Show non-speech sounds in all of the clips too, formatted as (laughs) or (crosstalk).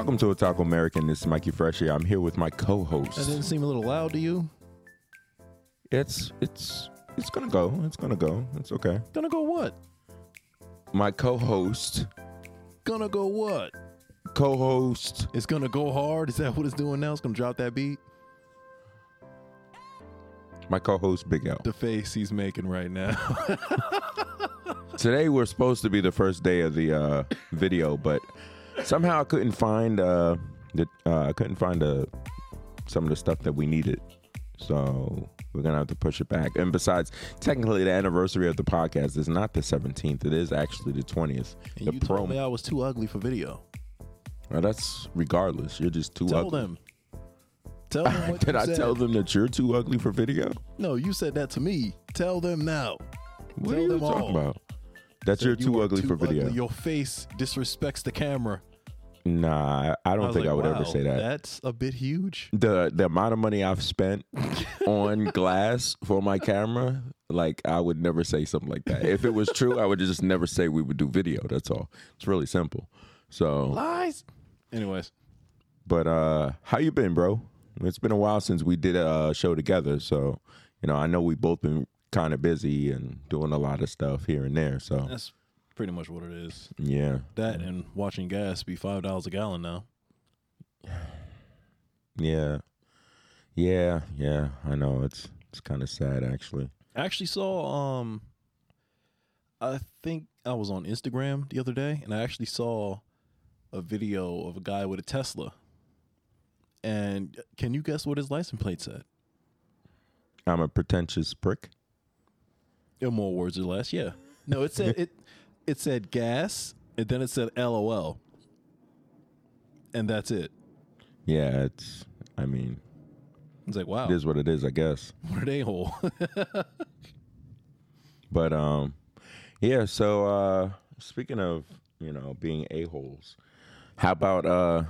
Welcome to Otaku American. This is Mikey Fresh here. I'm here with my co-host. That didn't seem a little loud to you. It's it's it's gonna go. It's gonna go. It's okay. Gonna go what? My co-host, Gonna go what? co-host. It's gonna go hard. Is that what it's doing now? It's gonna drop that beat. My co-host, Big L. The face he's making right now. (laughs) Today we're supposed to be the first day of the uh, video, but somehow I couldn't find uh, the uh, I couldn't find uh, some of the stuff that we needed. So we're gonna have to push it back. And besides, technically the anniversary of the podcast is not the 17th. It is actually the 20th. and the you told me I was too ugly for video. Well, that's regardless. You're just too ugly. Tell ugly. them. Tell (laughs) them what Did I said. tell them that you're too ugly for video? No, you said that to me. Tell them now. What Tell are you talking all. about? That you're you too ugly too for video. ugly. Your face disrespects the camera. Nah, I don't was think like, I would wow, ever say that. That's a bit huge. The the amount of money I've spent (laughs) on glass for my camera, like I would never say something like that. If it was true, I would just never say we would do video. That's all. It's really simple. So, Lies. Anyways, but uh how you been, bro? It's been a while since we did a show together, so you know, I know we've both been kind of busy and doing a lot of stuff here and there. So, that's pretty much what it is. yeah. That and watching gas be five dollars a gallon now. (sighs) Yeah. Yeah, yeah, I know. It's it's kind of sad actually. I actually saw um I think I was on Instagram the other day and I actually saw a video of a guy with a Tesla. And can you guess what his license plate said? I'm a pretentious prick. In more words or less, yeah. No, it said (laughs) it it said gas and then it said LOL. And that's it. Yeah, it's I mean, It's like, wow, it is what it is, I guess. (laughs) what an a hole. (laughs) But um yeah, so uh speaking of, you know, being a-holes, how about uh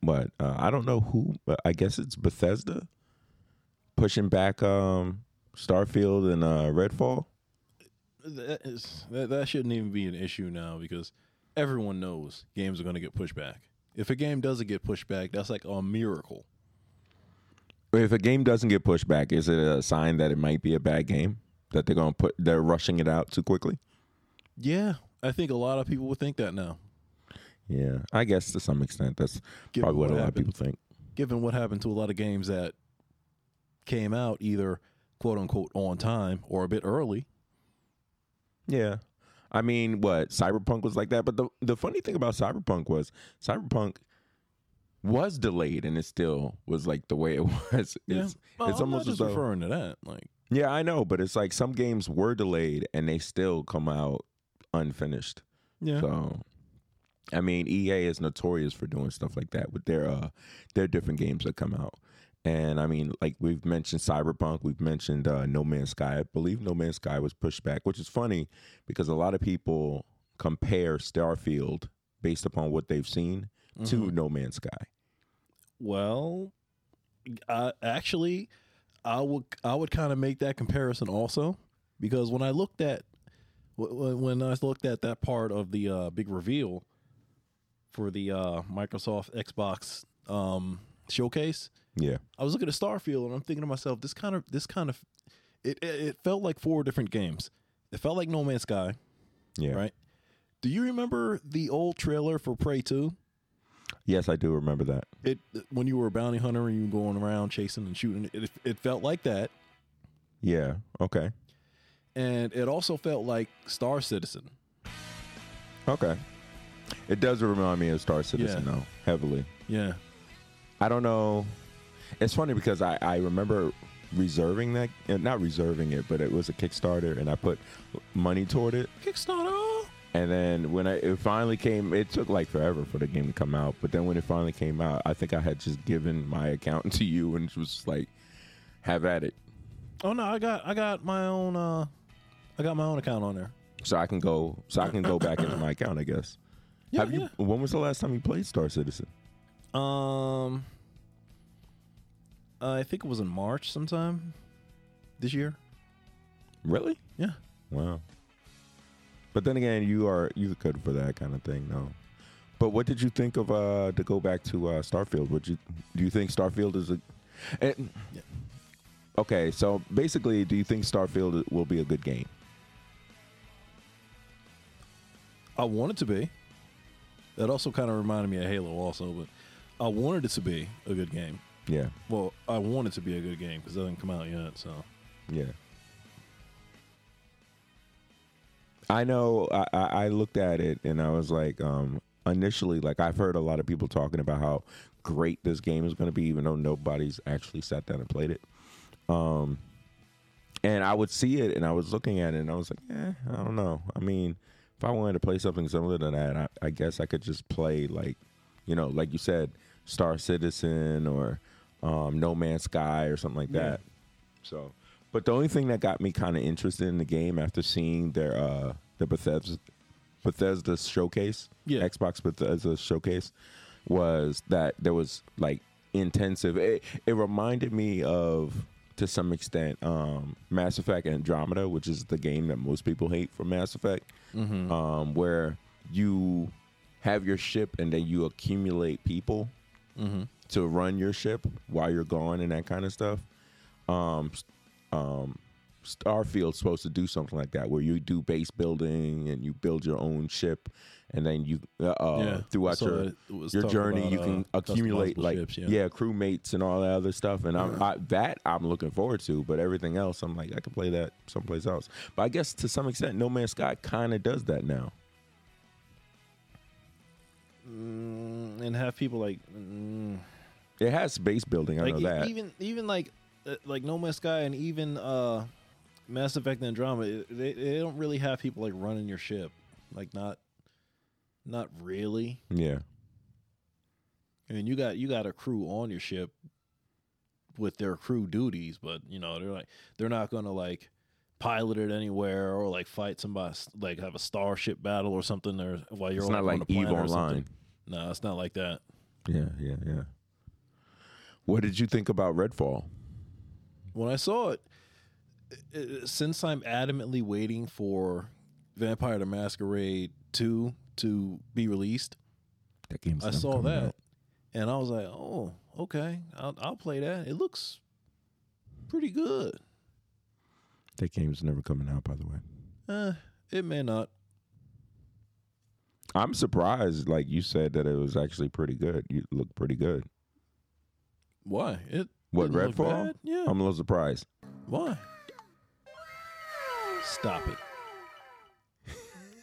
what? Uh, I don't know who, but I guess it's Bethesda pushing back um Starfield and uh Redfall. That, is, that that shouldn't even be an issue now because everyone knows games are going to get pushed back. If a game doesn't get pushed back, that's like a miracle. If a game doesn't get pushed back, is it a sign that it might be a bad game? That they're gonna put they're rushing it out too quickly? Yeah, I think a lot of people would think that now, Yeah, I guess to some extent that's Given probably what, what a lot happened. of people think. given what happened to a lot of games that came out either quote unquote on time or a bit early. Yeah, I mean, what Cyberpunk was like that, but the the funny thing about Cyberpunk was Cyberpunk was delayed and it still was like the way it (laughs) was. It's, Well, it's I'm almost just though referring to that. Like, yeah, I know, but it's like some games were delayed and they still come out unfinished. yeah, So, I mean, EA is notorious for doing stuff like that with their uh their different games that come out. And I mean, like we've mentioned Cyberpunk, we've mentioned uh, No Man's Sky. I believe No Man's Sky was pushed back, which is funny because a lot of people compare Starfield based upon what they've seen to Mhm. No Man's Sky. Well, I, actually, I would I would kind of make that comparison also because when I looked at wh- wh- when I looked at that part of the uh, big reveal for the uh, Microsoft Xbox um, showcase, Yeah, I was looking at Starfield and I'm thinking to myself, this kind of this kind of it it, it felt like four different games. It felt like No Man's Sky, yeah. right? Do you remember the old trailer for Prey Two? Yes, I do remember that. it when you were a bounty hunter and you were going around chasing and shooting it, it felt like that Yeah. Okay. and it also felt like star citizen Okay. It does remind me of Star Citizen Yeah. though, heavily. yeah I don't know. It's funny because I, I remember reserving that, uh, not reserving it, but it was a Kickstarter, and I put money toward it. kickstarter And then when I, it finally came, it took like forever for the game to come out. But then when it finally came out, I think I had just given my account (laughs) to you and it was just like, have at it, oh no i got i got my own uh i got my own account on there so I can go, so I can go back into my account. I guess. yeah, have you? When was the last time you played Star Citizen? yeah. Um i think it was in march sometime this year Really? yeah Wow. But then again, you are you good for that kind of thing, no? But what did you think of uh to go back to uh Starfield? Would you do you think Starfield is a and, Yeah. Okay, so basically do you think Starfield will be a good game? I want it to be. That also kind of reminded me of Halo, also, but I wanted it to be a good game. Yeah. Well, I want it to be a good game because it hasn't come out yet. So Yeah. I know I, I I looked at it and I was like, um, initially, like I've heard a lot of people talking about how great this game is going to be, even though nobody's actually sat down and played it. Um, and I would see it and I was looking at it and I was like, eh, I don't know. I mean, if I wanted to play something similar to that, I, I guess I could just play like, you know, like you said, Star Citizen or um, No Man's Sky or something like Yeah. that. So, but the only thing that got me kind of interested in the game after seeing their uh the Bethesda Bethesda showcase, Yeah. Xbox Bethesda showcase, was that there was like intensive. It, it reminded me of to some extent um Mass Effect Andromeda, which is the game that most people hate from Mass Effect, Mm-hmm. um, where you have your ship and then you accumulate people Mm-hmm. To run your ship while you're gone and that kind of stuff. Um, um, Starfield's supposed to do something like that, where you do base building and you build your own ship, and then you uh, uh, throughout your your journey, about, you can uh, accumulate like ships, yeah. crewmates and all that other stuff, and I'm, I, that I'm looking forward to. But everything else, I'm like I could play that someplace else. But I guess to some extent, No Man's Sky kind of does that now. Mm, and have people like, mm, It has base building, I like know e- that. even even like uh, like No Man's Sky and even uh, Mass Effect and Andromeda, they they don't really have people like running your ship, like not not really. yeah, I mean, you got you got a crew on your ship with their crew duties, but you know they're like they're not gonna like pilot it anywhere or like fight somebody like have a starship battle or something there while you're it's on, not on like a Eve or. Online. No, it's not like that. Yeah, yeah, yeah. What did you think about Redfall? When I saw it, i- i- since I'm adamantly waiting for Vampire the Masquerade 2 to be released, That game's I saw that out. and I was like, "Oh, okay, I'll, I'll play that. It looks pretty good." That game's never coming out, by the way. Eh, it may not. I'm surprised, like you said, that it was actually pretty good. You look pretty good. Why? It What didn't look Redfall? bad. Yeah. I'm a little surprised. Why? Stop it.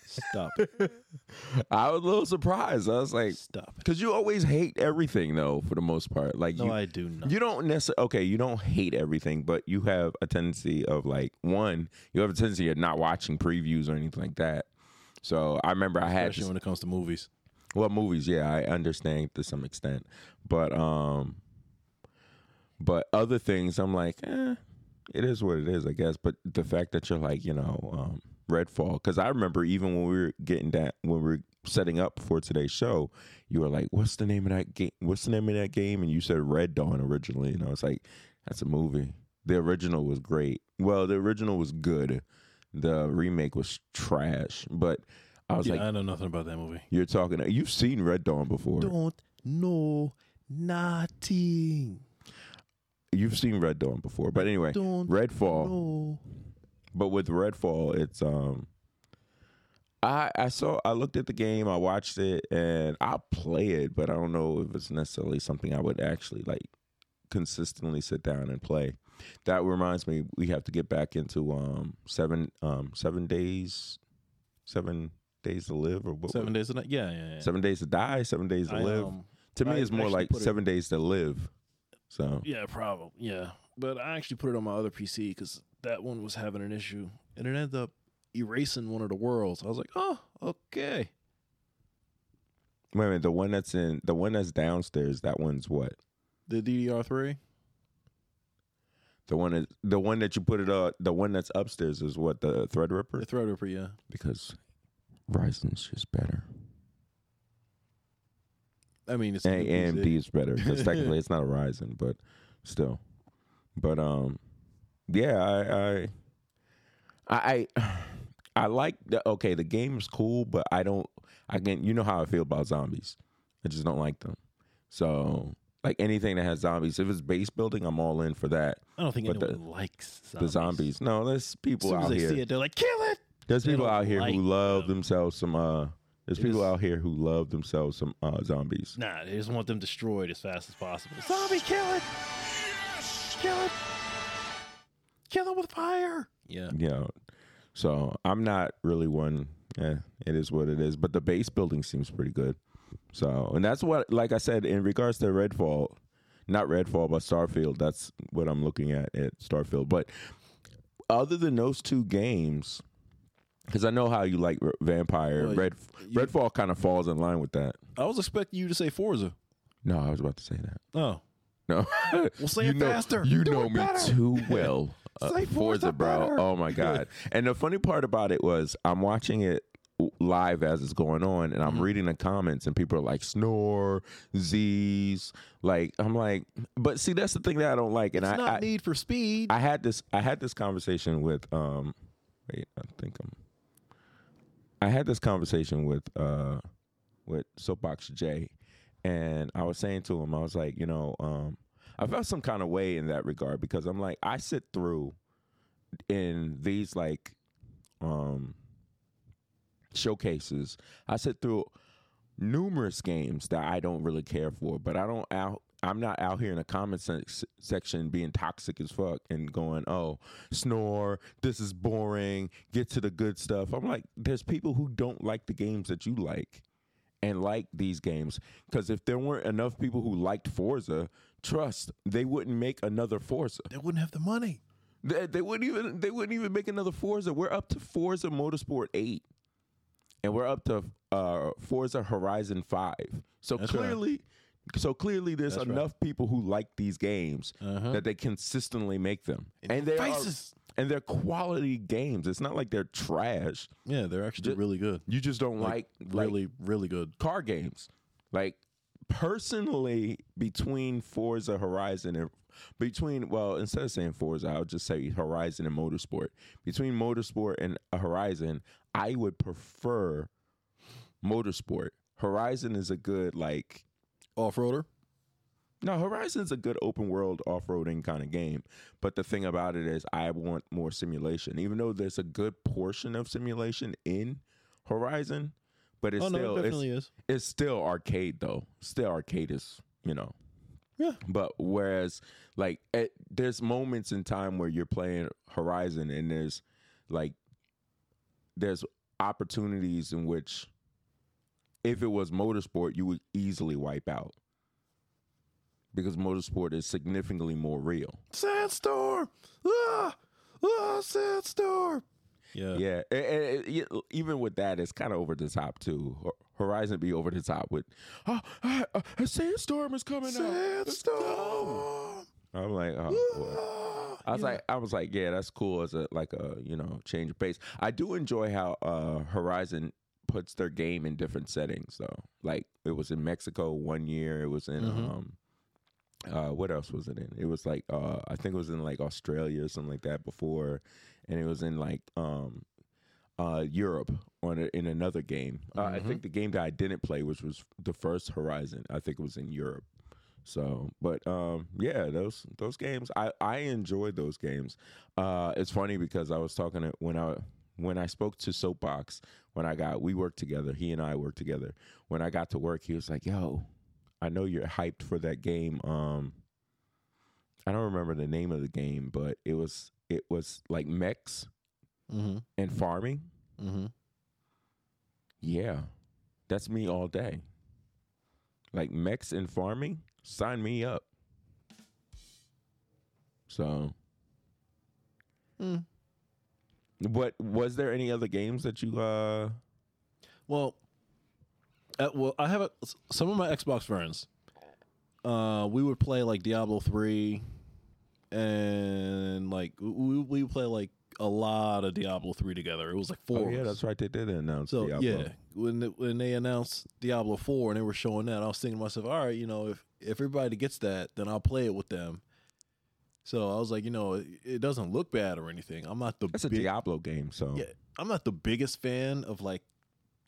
Stop it. (laughs) I was a little surprised. I was like, Stop it. because you always hate everything, though, for the most part. Like No, you, I do not. you don't necessarily. Okay, you don't hate everything, but you have a tendency of like one. You have a tendency of not watching previews or anything like that. So I remember I had Especially this, when it comes to movies. Well, movies, yeah, I understand to some extent, but um, but other things, I'm like, eh, it is what it is, I guess. But the fact that you're like, you know, um, Redfall, because I remember even when we were getting that, when we were setting up for today's show, you were like, "What's the name of that game? What's the name of that game?" And you said Red Dawn originally, and I was like, "That's a movie." The original was great. Well, the original was good. The remake was trash, but I was Yeah, like, I know nothing about that movie. you're talking. You've seen Red Dawn before. Don't know nothing. You've seen Red Dawn before, but anyway, Don't Redfall. know. But with Redfall, it's um. I I saw I looked at the game, I watched it, and I'll play it, but I don't know if it's necessarily something I would actually like consistently sit down and play. That reminds me, we have to get back into um seven um seven days, seven days to live or what? Seven days a night. Yeah, yeah, yeah. seven days to die, seven days to I, live. um, to me, I it's more like put it- seven days to live. So yeah, probably. Yeah, but I actually put it on my other PC because that one was having an issue, and it ended up erasing one of the worlds. I was like, oh, okay. Wait a minute, the one that's in the one that's downstairs, that one's what? The DDR three. The one that the one that you put it uh the one that's upstairs is what the Threadripper? The Threadripper, yeah. Because Ryzen's just better. I mean, it's And a AMD is better because (laughs) technically it's not a Ryzen, but still. But um, yeah, I I I I, I like the okay. The game is cool, but I don't. I can you know how I feel about zombies. I just don't like them. So like anything that has zombies, if it's base building, I'm all in for that. I don't think But the- anyone likes zombies. The zombies, no, there's As people soon as out they here. see it, they're like, kill it. There's they people out here like who love them. themselves some. uh There's They people just- out here who love themselves some uh zombies. Nah, they just want them destroyed as fast as possible. Zombie, kill it! Kill it! Kill it with fire! Yeah. you know. So I'm not really one. Yeah, it is what it is. But the base building seems pretty good. So, and that's what, like I said, in regards to Redfall, not Redfall, but Starfield. That's what I'm looking at at Starfield. But other than those two games, because I know how you like R- Vampire, Well, Red you- Redfall kind of falls in line with that. I was expecting you to say Forza. No, I was about to say that. Oh. No, Well, say (laughs) you it know, faster. You Do know it me better. too well. (laughs) Uh, Say Forza bro. better. Oh my god! and the funny part about it was, I'm watching it live as it's going on, and I'm Mm-hmm. reading the comments, and people are like, "Snore, Z's." Like, I'm like, but see, that's the thing that I don't like, and It's I, not I, Need for Speed. I had this, I had this conversation with, um, wait, I think I'm, I had this conversation with, uh, with Soapbox J, and I was saying to him, I was like, you know, um, I felt some kind of way in that regard because I'm like, I sit through in these like, um, showcases. I sit through numerous games that I don't really care for, but I don't out. I'm not out here in the comment sec- section being toxic as fuck and going, "Oh, snore. This is boring. Get to the good stuff." I'm like, there's people who don't like the games that you like and like these games because if there weren't enough people who liked Forza, trust they wouldn't make another Forza. they wouldn't have the money. They, they wouldn't even they wouldn't even make another Forza. We're up to Forza Motorsport eight, and we're up to uh, Forza Horizon five. So That's right. So clearly, there's That's right. enough people who like these games Uh-huh. that they consistently make them, In and they're faces. and they're quality games. It's not like they're trash. Yeah, they're actually Ju- really good. You just don't like, like Really, really good. car games. Like personally, between Forza Horizon and between well, instead of saying Forza, I'll just say Horizon and Motorsport. Between Motorsport and Horizon, I would prefer Motorsport. Horizon is a good like Off roader. no, Horizon's a good open world off roading kind of game. But the thing about it is, I want more simulation. Even though there's a good portion of simulation in Horizon, but it's Oh no, still it it's, definitely is. it's still arcade though. Still arcade is you know. Yeah. But whereas like at, there's moments in time where you're playing Horizon and there's like there's opportunities in which if it was motorsport you would easily wipe out because motorsport is significantly more real. Sandstorm. Ah, ah, sandstorm. Yeah. Yeah, and- and- and even with that, it's kind of over the top too. Horizon be over the top with, oh, a sandstorm is coming out. Sandstorm. I'm like, oh, boy. I was Yeah. like, I was like, yeah, that's cool as a like a you know change of pace. I do enjoy how uh, Horizon puts their game in different settings though. Like it was in Mexico one year. It was in Mhm. um, uh, what else was it in? It was like uh, I think it was in like Australia or something like that before, and it was in like um, uh, Europe on a, in another game. Uh, I Mhm. think the game that I didn't play, which was the first Horizon, I think it was in Europe. So, but um, yeah, those those games, I I enjoyed those games. Uh, it's funny because I was talking to, when I when I spoke to Soapbox when I got we worked together. He and I worked together. When I got to work, he was like, "Yo, I know you're hyped for that game." Um, I don't remember the name of the game, but it was it was like mechs Mm-hmm. and farming. Mm-hmm. Yeah, that's me all day. Like mechs and farming, sign me up. So, Mm. What was there any other games that you uh? Well, uh, well, I have a, some of my Xbox friends. Uh, we would play like Diablo three, and like we we would play like a lot of Diablo three together. It was like four. Oh yeah, that's right. They did announce. So Diablo. yeah, when the, when they announced Diablo four and they were showing that, I was thinking to myself, all right, you know, if if everybody gets that, then I'll play it with them. So I was like, you know, it, it doesn't look bad or anything. I'm not the that's a big, Diablo game. So yeah, I'm not the biggest fan of like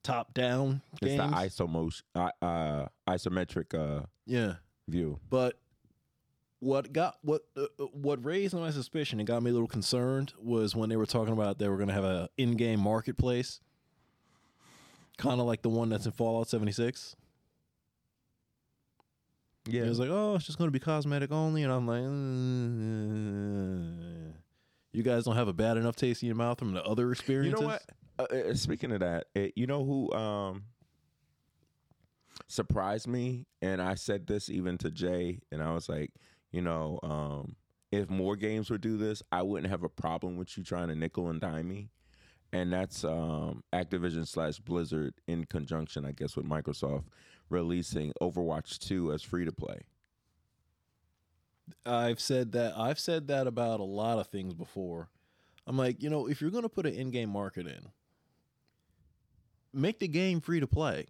top down It's games. the iso motion, uh, uh, isometric uh, yeah, view. but what got what uh, uh, what raised my suspicion and got me a little concerned was when they were talking about they were going to have a in-game marketplace, kind of like the one that's in Fallout 76. Yeah, It was like, oh, it's just going to be cosmetic only, and I'm like, uh, you guys don't have a bad enough taste in your mouth from the other you experiences. know what? Uh, uh, speaking of that, it, you know who um, surprised me, and I said this even to Jay, and I was like, you know, um, if more games would do this, I wouldn't have a problem with you trying to nickel and dime me. And that's um, Activision slash Blizzard in conjunction, I guess, with Microsoft releasing Overwatch 2 as free to play. I've said that. I've said that about a lot of things before. I'm like, you know, if you're going to put an in-game market in, make the game free to play.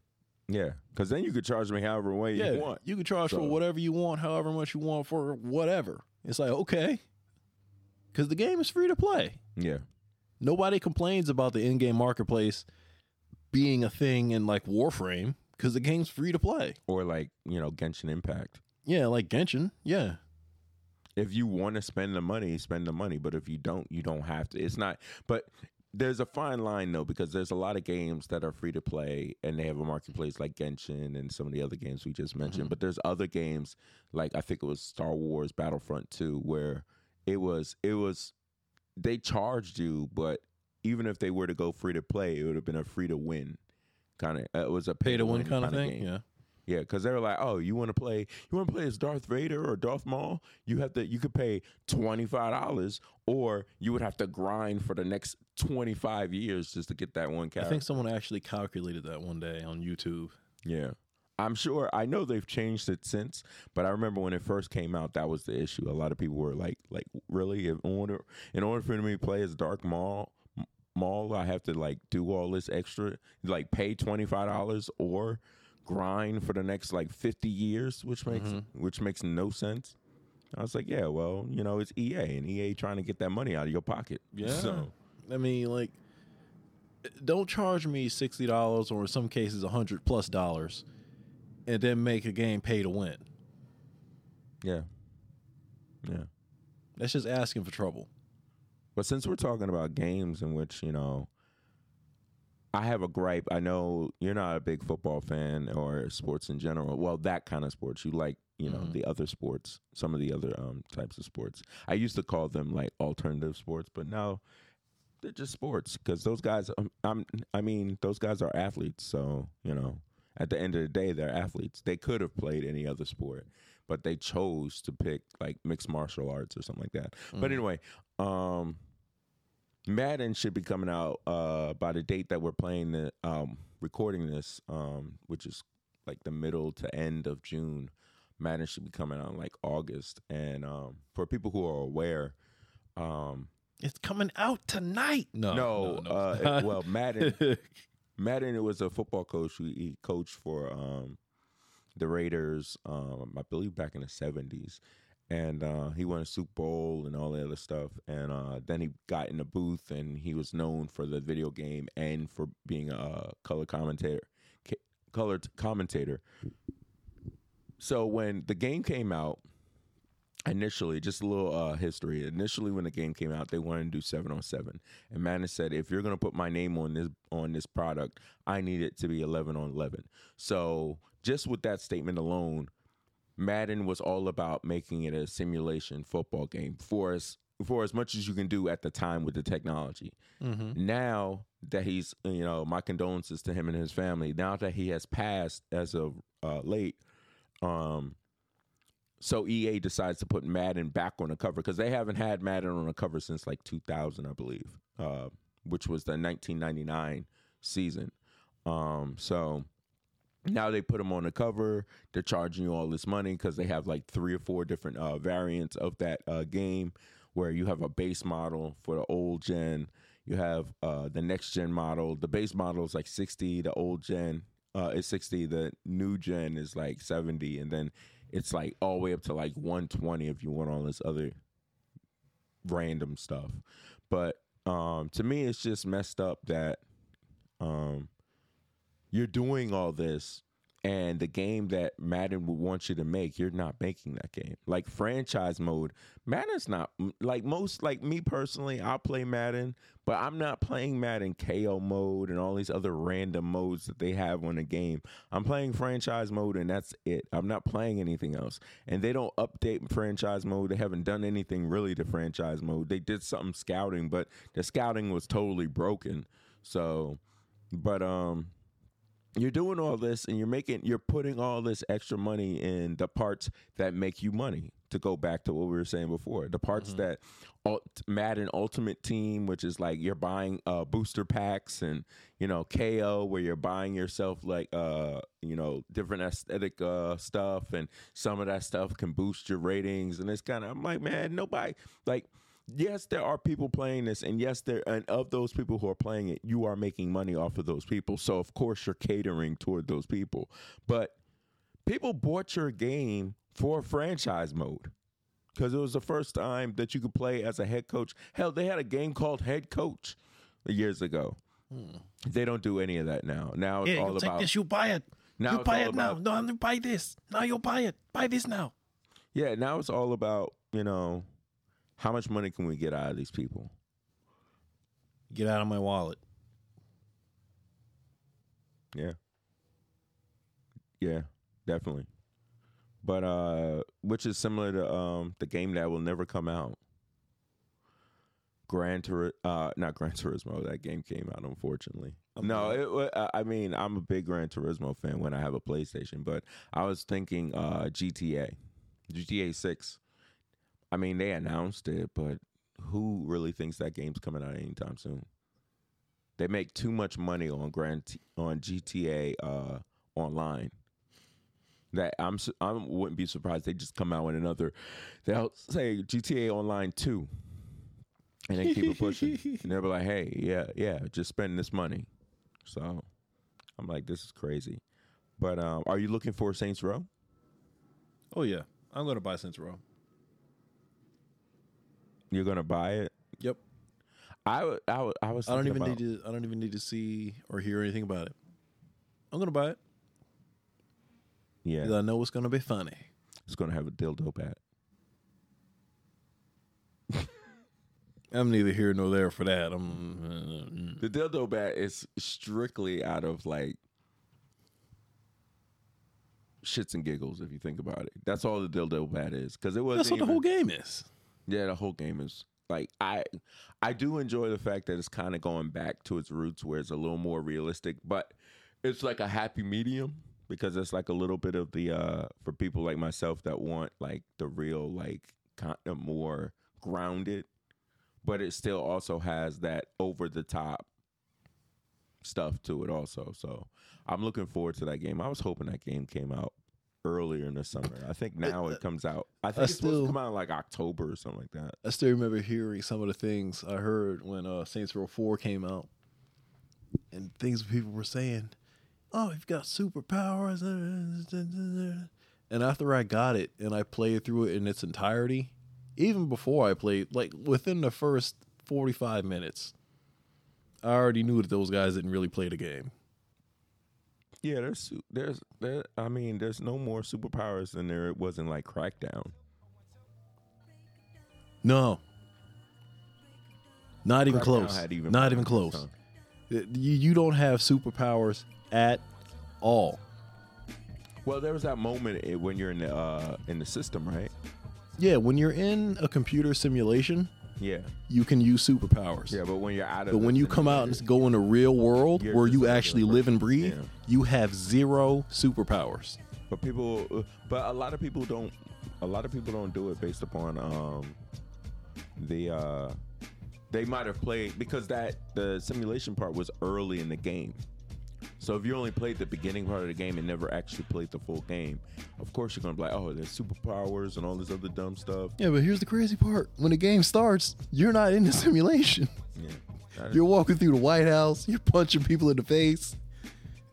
Yeah, because then you could charge me however way yeah, you want. you can charge for whatever you want, however much you want for whatever. It's like okay, because the game is free to play. Yeah, Nobody complains about the in-game marketplace being a thing in like Warframe because the game's free to play. or like you know Genshin Impact. Yeah, like Genshin. Yeah, if you want to spend the money, spend the money. But if you don't, you don't have to. It's not. But there's a fine line though, because there's a lot of games that are free to play and they have a marketplace like Genshin and some of the other games we just mentioned. Mm-hmm. But there's other games like I think it was Star Wars Battlefront 2 where it was it was they charged you, but even if they were to go free to play, it would have been a free to win kind of. Uh, it was a pay to win kind of thing. game. Yeah. Yeah, because they were like, "Oh, you want to play? You want to play as Darth Vader or Darth Maul? You have to. You could pay twenty five dollars, or you would have to grind for the next twenty five years just to get that one character." I think someone actually calculated that one day on YouTube. yeah, I'm sure. I know they've changed it since, but I remember when it first came out, that was the issue. A lot of people were like, "Like, really? In order, in order for me to play as Darth Maul." Maul, I have to like do all this extra, like pay twenty five dollars or grind for the next like 50 years which makes mm-hmm. which makes no sense i was like yeah well you know it's ea and ea trying to get that money out of your pocket Yeah. so I mean, like, don't charge me sixty dollars or in some cases a hundred plus dollars, and then make a game pay to win. yeah yeah That's just asking for trouble. But since we're talking about games in which you know i have a gripe i know you're not a big football fan or sports in general. Well that kind of sports. You like you know Mhm. the other sports some of the other um, types of sports. I used to call them like alternative sports but now they're just sports because those guys um, I'm, i mean those guys are athletes. So you know at the end of the day they're athletes. They could have played any other sport but they chose to pick like mixed martial arts or something like that but Mhm. anyway um Madden should be coming out uh, by the date that we're playing the um, recording this, um, which is like the middle to end of June. Madden should be coming out in like August, and um, for people who are aware, um, It's coming out tonight. No, no, no, Uh, well, Madden, (laughs) Madden, it was a football coach he coached for um, the Raiders, um, I believe back in the seventies, and uh, he won a Super Bowl and all the other stuff. And uh, then he got in the booth, and he was known for the video game and for being a color commentator, colored commentator. So when the game came out, initially, just a little uh, history. Initially, when the game came out, they wanted to do seven on seven, and Madden said, "If you're going to put my name on this on this product, I need it to be eleven on eleven." So, just with that statement alone, Madden was all about making it a simulation football game for as for as much as you can do at the time with the technology. Mm-hmm. Now that he's, you know, my condolences to him and his family. Now that he has passed as of uh, late, um, so EA decides to put Madden back on the cover because they haven't had Madden on the cover since like 2000, I believe, uh, which was the 1999 season. Um, so now they put them on the cover. They're charging you all this money because they have like three or four different uh, variants of that uh, game where you have a base model for the old gen. You have uh, the next gen model. The base model is like 60. The old gen uh, is 60. The new gen is like 70. And then it's like all the way up to like 120 if you want all this other random stuff. But um, to me, it's just messed up that um, you're doing all this and the game that Madden would want you to make, you're not making that game. Like franchise mode, Madden's not like most like me personally, I'll play Madden, but I'm not playing Madden KO mode and all these other random modes that they have on the game. I'm playing franchise mode and that's it. I'm not playing anything else. And they don't update franchise mode. They haven't done anything really to franchise mode. They did something scouting, but the scouting was totally broken. So, but um you're doing all this and you're making you're putting all this extra money in the parts that make you money to go back to what we were saying before the parts mm-hmm. that Madden Ultimate Team which is like you're buying uh, booster packs and you know KO where you're buying yourself like uh you know different aesthetic uh stuff and some of that stuff can boost your ratings and it's kind of I'm like man nobody like yes, there are people playing this, and yes, there and of those people who are playing it, you are making money off of those people. So of course you're catering toward those people. But people bought your game for franchise mode because it was the first time that you could play as a head coach. Hell, they had a game called Head Coach years ago. Hmm. They don't do any of that now. Now yeah, it's all about this. You buy it. Now you buy it about, now. No, buy this. Now You'll buy it. Buy this now. Yeah, now it's all about you know how much money can we get out of these people? Get out of my wallet. Yeah. Yeah, definitely. But uh which is similar to um the game that will never come out. Gran Tur- uh not Gran Turismo, that game came out unfortunately. I'm no, it, I mean I'm a big Gran Turismo fan when I have a PlayStation, but I was thinking uh GTA. GTA 6 I mean, they announced it, but who really thinks that game's coming out anytime soon? They make too much money on Grand T- on GTA uh, online. That I'm I wouldn't be surprised they just come out with another. They'll say GTA Online two, and they keep it pushing. (laughs) and they'll be like, "Hey, yeah, yeah, just spend this money." So I'm like, this is crazy. But um, are you looking for Saints Row? Oh yeah, I'm going to buy Saints Row. You're gonna buy it. Yep. I would. I would. I was. I don't even about, need to. I don't even need to see or hear anything about it. I'm gonna buy it. Yeah. I know it's gonna be funny. It's gonna have a dildo bat. (laughs) I'm neither here nor there for that. I'm. Uh, the dildo bat is strictly out of like shits and giggles. If you think about it, that's all the dildo bat is. Because it was. That's what the whole game is. Yeah, the whole game is like I I do enjoy the fact that it's kind of going back to its roots where it's a little more realistic, but it's like a happy medium because it's like a little bit of the uh for people like myself that want like the real like kind of more grounded, but it still also has that over the top stuff to it also. So I'm looking forward to that game. I was hoping that game came out earlier in the summer. I think now it comes out. I think I it's still, supposed to come out in like October or something like that. I still remember hearing some of the things I heard when uh, Saints Row Four came out, and things people were saying. Oh, you've got superpowers, and after I got it and I played through it in its entirety, even before I played, like within the first forty-five minutes, I already knew that those guys didn't really play the game. Yeah, there's there's there. I mean, there's no more superpowers than there it was in like Crackdown. No, not even Crackdown close. Even not even close. You you don't have superpowers at all. Well, there was that moment when you're in the uh, in the system, right? Yeah, when you're in a computer simulation, yeah. You can use superpowers. Yeah, but when you're out of But when you come out and go in a real world where you actually live and breathe, yeah. you have zero superpowers. But people uh, but a lot of people don't a lot of people don't do it based upon um the uh they might have played because that the simulation part was early in the game. So if you only played the beginning part of the game and never actually played the full game, of course you're gonna be like, oh, there's superpowers and all this other dumb stuff. Yeah, but here's the crazy part: when the game starts, you're not in the (laughs) simulation. Yeah, you're walking through the White House. You're punching people in the face.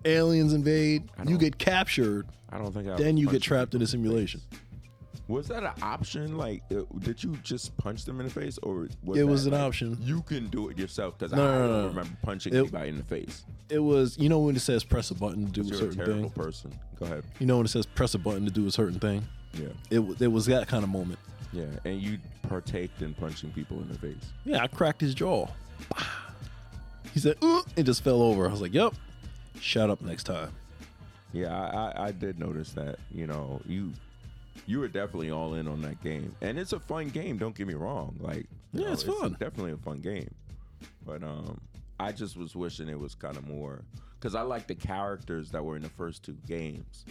Aliens invade. You get captured. I don't think. I then you get trapped in a simulation. Was that an option? Like, uh, did you just punch them in the face, or was It that, was an like, option. You can do it yourself because No, I no, no, don't no. remember punching It- anybody in the face. It was you know when it says press a button to do a You're a certain terrible thing. person. Go ahead. You know when it says press a button to do a certain thing. Yeah, It wa- it was that kind of moment. yeah, and you partaked in punching people in the face. Yeah, I cracked his jaw. He said, Ooh, it just fell over. I was like, Yep. Shut up next time. Yeah, I, I, I did notice that. You know, you you were definitely all in on that game, and it's a fun game. Don't get me wrong. Like, Yeah, know, it's fun. definitely a fun game. But um, I just was wishing it was kind of more because I like the characters that were in the first two games.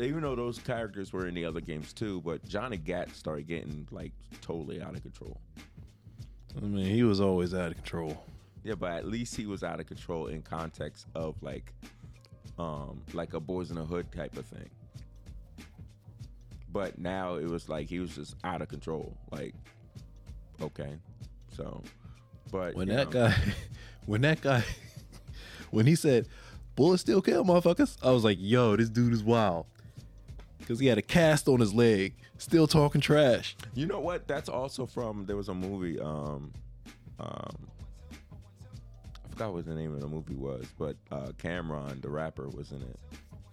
Even though those characters were in the other games too, but Johnny Gat started getting like totally out of control. I mean, he was always out of control. Yeah, but at least he was out of control in context of like, um, like a boys in the hood type of thing. But now it was like he was just out of control. Like, okay, so, but When that know, guy, (laughs) when that guy, (laughs) when he said, "Bullets still kill, motherfuckers," I was like, "Yo, this dude is wild," because he had a cast on his leg, still talking trash. you know what? That's also from there was a movie. Um, um, I forgot what the name of the movie was, but uh, Cam'ron, the rapper, was in it.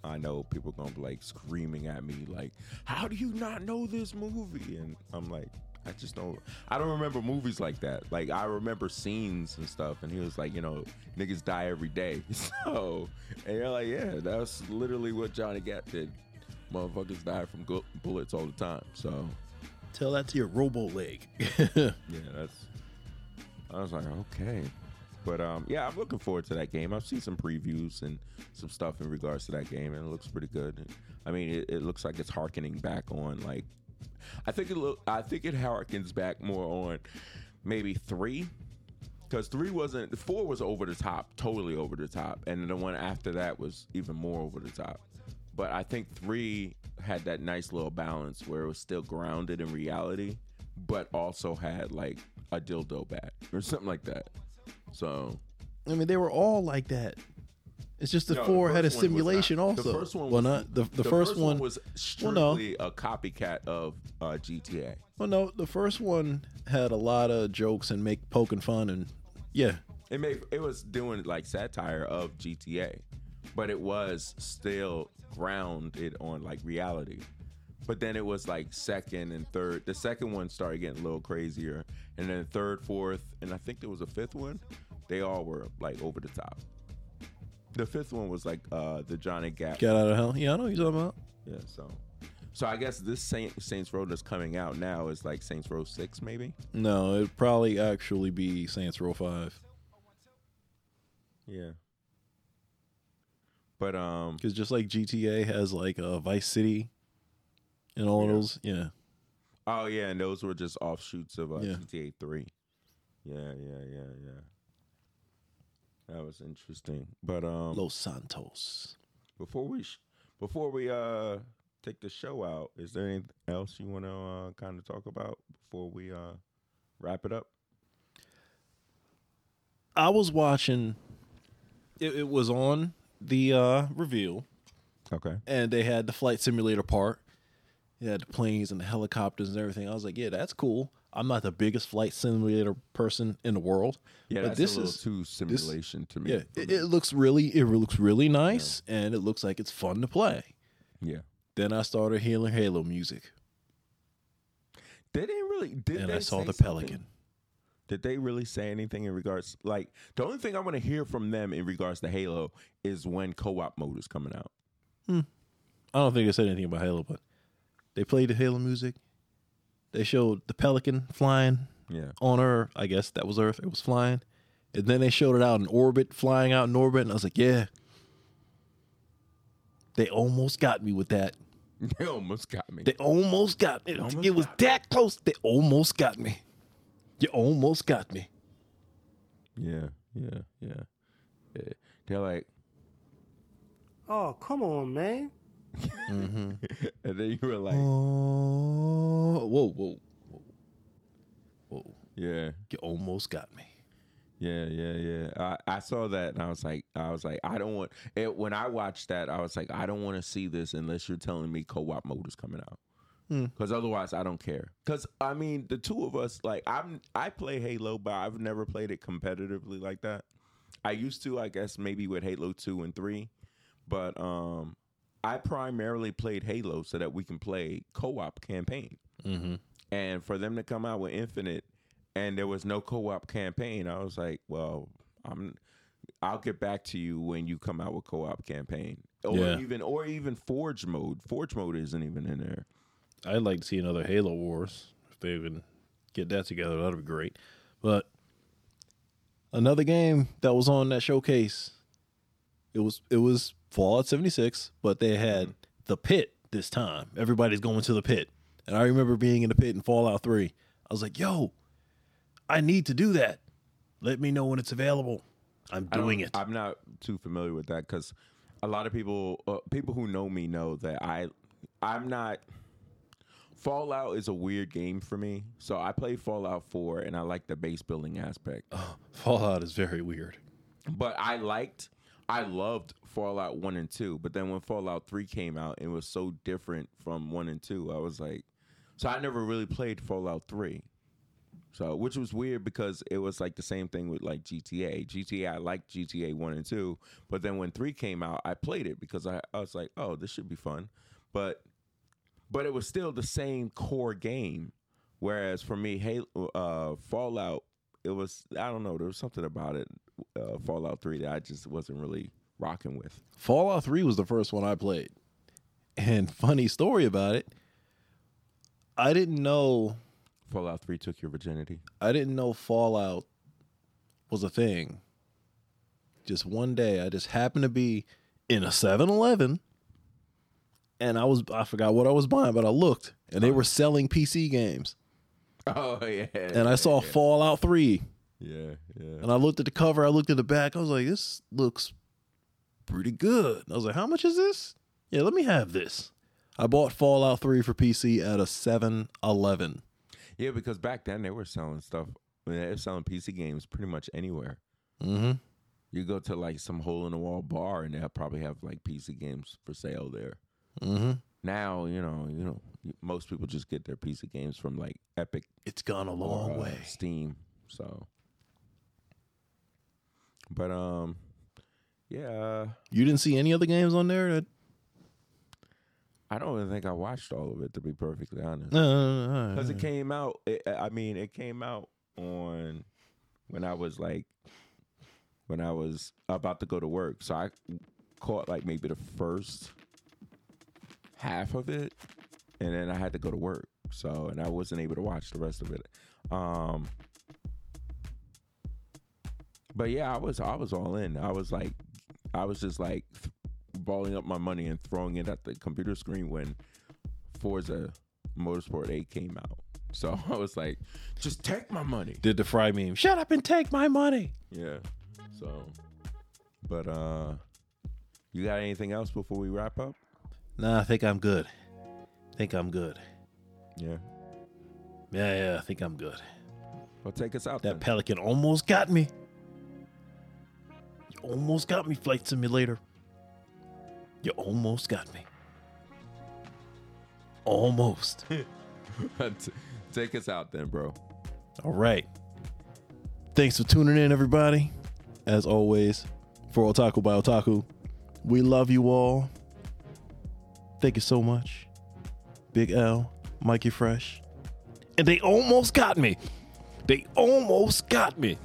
I know people are gonna be like screaming at me, like, "How do you not know this movie?" And I'm like, I just don't. I don't remember movies like that. Like I remember scenes and stuff, and he was like, you know, niggas die every day. (laughs) So, and you're like, yeah, that's literally what Johnny Gat did. Motherfuckers die from bullets all the time. So, Tell that to your robo leg. (laughs) yeah, that's. I was like, okay, but um, yeah, I'm looking forward to that game. I've seen some previews and some stuff in regards to that game, and it looks pretty good. I mean, it, it looks like it's harkening back on like, I think it look, I think it harkens back more on maybe three, because three wasn't, four was over the top, totally over the top, and the one after that was even more over the top. But I think three had that nice little balance where it was still grounded in reality, but also had like a dildo bat or something like that. So I mean, they were all like that. It's just the No, the four had a first simulation not. also. The first one well, was- not the, the, first, one. was well, no. strictly a copycat of uh, GTA. well, no, the first one had a lot of jokes and make poking fun and yeah, It made it was doing like satire of GTA, but it was still grounded on like reality. But then it was like second and third. The second one started getting a little crazier, and then third, fourth, and I think there was a fifth one. They all were like over the top. The fifth one was like uh the Johnny Gat. get out of hell. Yeah, I know what you're talking about. Yeah, so so I guess this Saint, Saints Row that's coming out now is like Saints Row Six, maybe. No, it'd probably actually be Saints Row Five Yeah. But um, because just like GTA has like a Vice City and all Yeah. those, yeah. oh yeah, and those were just offshoots of uh, Yeah. GTA Three. Yeah, yeah, yeah, yeah. That was interesting. But um, Los Santos. before we sh- before we uh take the show out, is there anything else you want to uh, kind of talk about before we uh wrap it up? I was watching. It, it was on the uh, reveal, Okay. and they had the flight simulator part. They had the planes and the helicopters and everything. I was like, yeah, that's cool. I'm not the biggest flight simulator person in the world. Yeah, but that's this is too simulation to me. yeah. It, it looks really it looks really nice, and it looks like it's fun to play. yeah. Then I started hearing Halo music, They didn't really. Did and I saw the something? Pelican. Did they really say anything in regards? Like the only thing I want to hear from them in regards to Halo is when co-op mode is coming out. Hmm. I don't think they said anything about Halo, but they played the Halo music. They showed the Pelican flying Yeah. on Earth. I guess that was Earth. It was flying. And then they showed it out in orbit, flying out in orbit. And I was like, yeah. They almost got me with that. (laughs) They almost got me. They almost got me. almost it was got that close. They almost got me. You almost got me. yeah, yeah, yeah, yeah. They're like, Oh, come on, man. (laughs) and then you were like, Oh, whoa, whoa, whoa, whoa! yeah, You almost got me. yeah, yeah, yeah. I, I saw that and I was like, I was like, I don't want it. When I watched that, I was like, I don't want to see this unless you're telling me co-op mode is coming out. Because otherwise, I don't care. Because I mean, the two of us, like I'm, I play Halo, but I've never played it competitively like that. I used to, I guess, maybe with Halo two and three, but um, I primarily played Halo so that we can play co-op campaign. Mm-hmm. And for them to come out with Infinite, and there was no co-op campaign, I was like, well, I'm, I'll get back to you when you come out with co-op campaign, or Yeah. even, or even Forge mode. Forge mode isn't even in there. I'd like to see another Halo Wars if they can get that together. That'd be great. But another game that was on that showcase, it was it was Fallout 76, but they had the pit this time. Everybody's going to the pit, and I remember being in the pit in Fallout 3. I was like, "Yo, I need to do that. Let me know when it's available. I'm doing it." I'm not too familiar with that because a lot of people, uh, people who know me, know that I, I'm not. Fallout is a weird game for me, so I play Fallout 4 and I like the base building aspect. Fallout is very weird. But I liked, I loved Fallout 1 and 2. But then when Fallout 3 came out, it was so different from 1 and 2. I was like, so I never really played Fallout 3. So, which was weird because it was like the same thing with like GTA. GTA, I liked GTA 1 and 2. But then when 3 came out, I played it because I, I was like, oh, this should be fun. But, but it was still the same core game. Whereas for me, uh, Fallout, it was, I don't know, there was something about it uh, Fallout 3 that I just wasn't really rocking with. Fallout 3 was the first one I played. And (laughs) funny story about it, I didn't know Fallout 3 took your virginity. I didn't know Fallout was a thing. Just one day I just happened to be in a 7-Eleven and I was I forgot what I was buying, but I looked and they were selling PC games. (laughs) Oh yeah. And I saw Fallout 3 Yeah, yeah. and I looked at the cover, I looked at the back, I was like, this looks pretty good. I was like, how much is this? Yeah, let me have this. I bought Fallout 3 for PC at a 7-Eleven. Yeah, because back then they were selling stuff. They were selling PC games pretty much anywhere. Mm-hmm. You go to like some hole in the wall bar and they'll probably have like PC games for sale there. Mm-hmm. Now, you know, you know, most people just get their PC games from like Epic It's gone a or long uh, way. Steam. So, but um, yeah, uh, You didn't see any other games on there that I don't even think I watched all of it to be perfectly honest. No, because it came out. It, I mean, it came out on when I was like when I was about to go to work. So I caught like maybe the first half of it, and then I had to go to work. So and I wasn't able to watch the rest of it. Um, but yeah, I was I was all in. I was like, I was just like th- balling up my money and throwing it at the computer screen when Forza Motorsport 8 came out. (laughs) So I was like, just take my money. did the fry meme. Shut up and take my money. Yeah. So, but uh, you got anything else before we wrap up? Nah, I think I'm good. think I'm good. Yeah. Yeah, yeah, I think I'm good. Well, take us out. That then. pelican almost got me. You almost got me, Flight Simulator. You almost got me. Almost. (laughs) take us out then, bro. All right. Thanks for tuning in, everybody. As always, for Otaku by Otaku, we love you all. Thank you so much. Big L, Mikey Fresh. And they almost got me. They almost got me.